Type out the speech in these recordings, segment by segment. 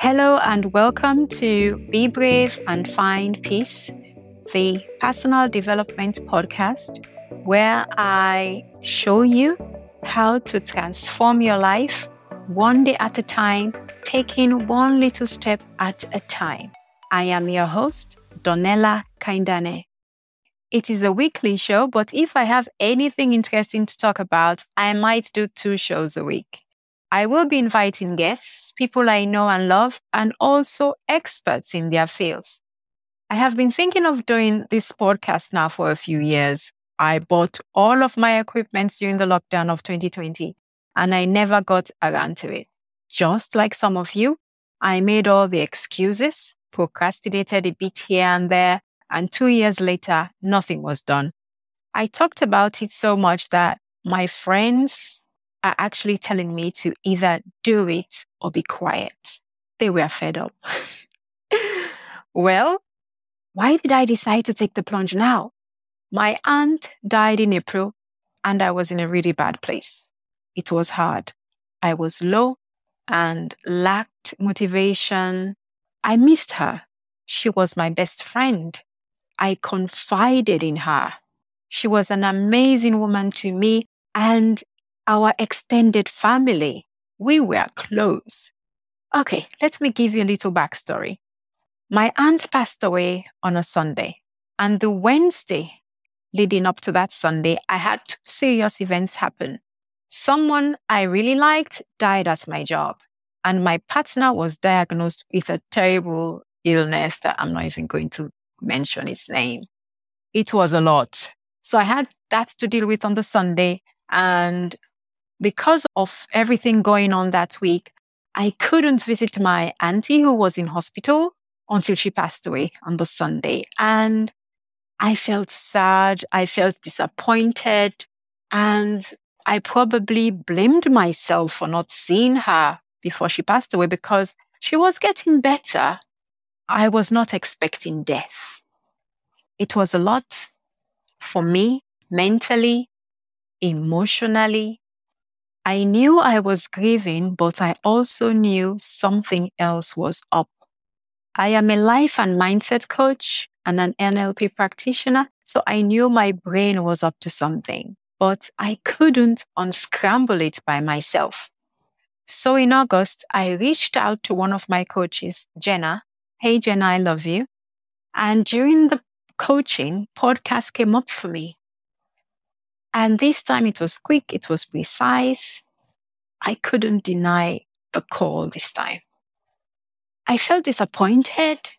Hello and welcome to Be Brave and Find Peace, the personal development podcast where I show you how to transform your life one day at a time, taking one little step at a time. I am your host, Donella Kaindane. It is a weekly show, but if I have anything interesting to talk about, I might do two shows a week. I will be inviting guests, people I know and love, and also experts in their fields. I have been thinking of doing this podcast now for a few years. I bought all of my equipment during the lockdown of 2020 and I never got around to it. Just like some of you, I made all the excuses, procrastinated a bit here and there, and two years later, nothing was done. I talked about it so much that my friends are actually telling me to either do it or be quiet. They were fed up. well, why did I decide to take the plunge now? My aunt died in April and I was in a really bad place. It was hard. I was low and lacked motivation. I missed her. She was my best friend. I confided in her. She was an amazing woman to me and our extended family. We were close. Okay, let me give you a little backstory. My aunt passed away on a Sunday, and the Wednesday leading up to that Sunday, I had two serious events happen. Someone I really liked died at my job, and my partner was diagnosed with a terrible illness that I'm not even going to mention its name. It was a lot. So I had that to deal with on the Sunday. And because of everything going on that week, I couldn't visit my auntie who was in hospital until she passed away on the Sunday. And I felt sad. I felt disappointed. And I probably blamed myself for not seeing her before she passed away because she was getting better. I was not expecting death. It was a lot for me mentally, emotionally, I knew I was grieving, but I also knew something else was up. I am a life and mindset coach and an NLP practitioner, so I knew my brain was up to something, but I couldn't unscramble it by myself. So in August, I reached out to one of my coaches, Jenna. Hey, Jenna, I love you. And during the coaching, podcast came up for me. And this time it was quick, it was precise. I couldn't deny the call this time. I felt disappointed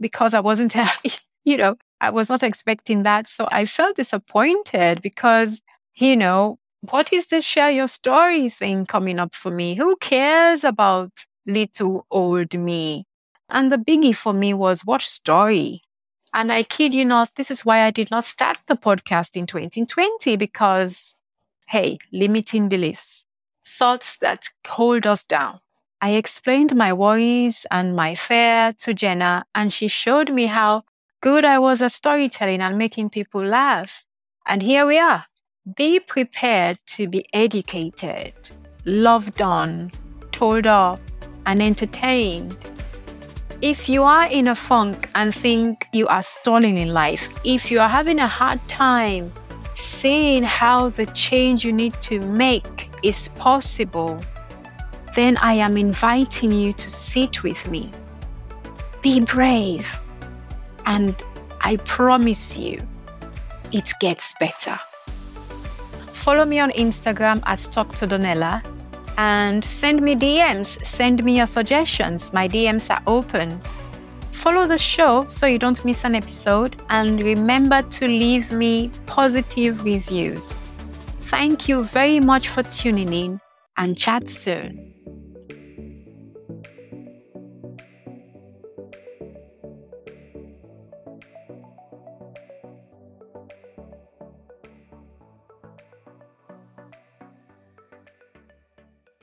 because I wasn't, you know, I was not expecting that. So I felt disappointed because, you know, what is this share your story thing coming up for me? Who cares about little old me? And the biggie for me was what story? And I kid you not, this is why I did not start the podcast in 2020 because, hey, limiting beliefs, thoughts that hold us down. I explained my worries and my fear to Jenna, and she showed me how good I was at storytelling and making people laugh. And here we are. Be prepared to be educated, loved on, told off, and entertained if you are in a funk and think you are stalling in life, if you are having a hard time seeing how the change you need to make is possible, then I am inviting you to sit with me. Be brave. And I promise you, it gets better. Follow me on Instagram at Talk Donella and send me DMs. Send me your suggestions. My DMs are open. Follow the show so you don't miss an episode and remember to leave me positive reviews. Thank you very much for tuning in and chat soon.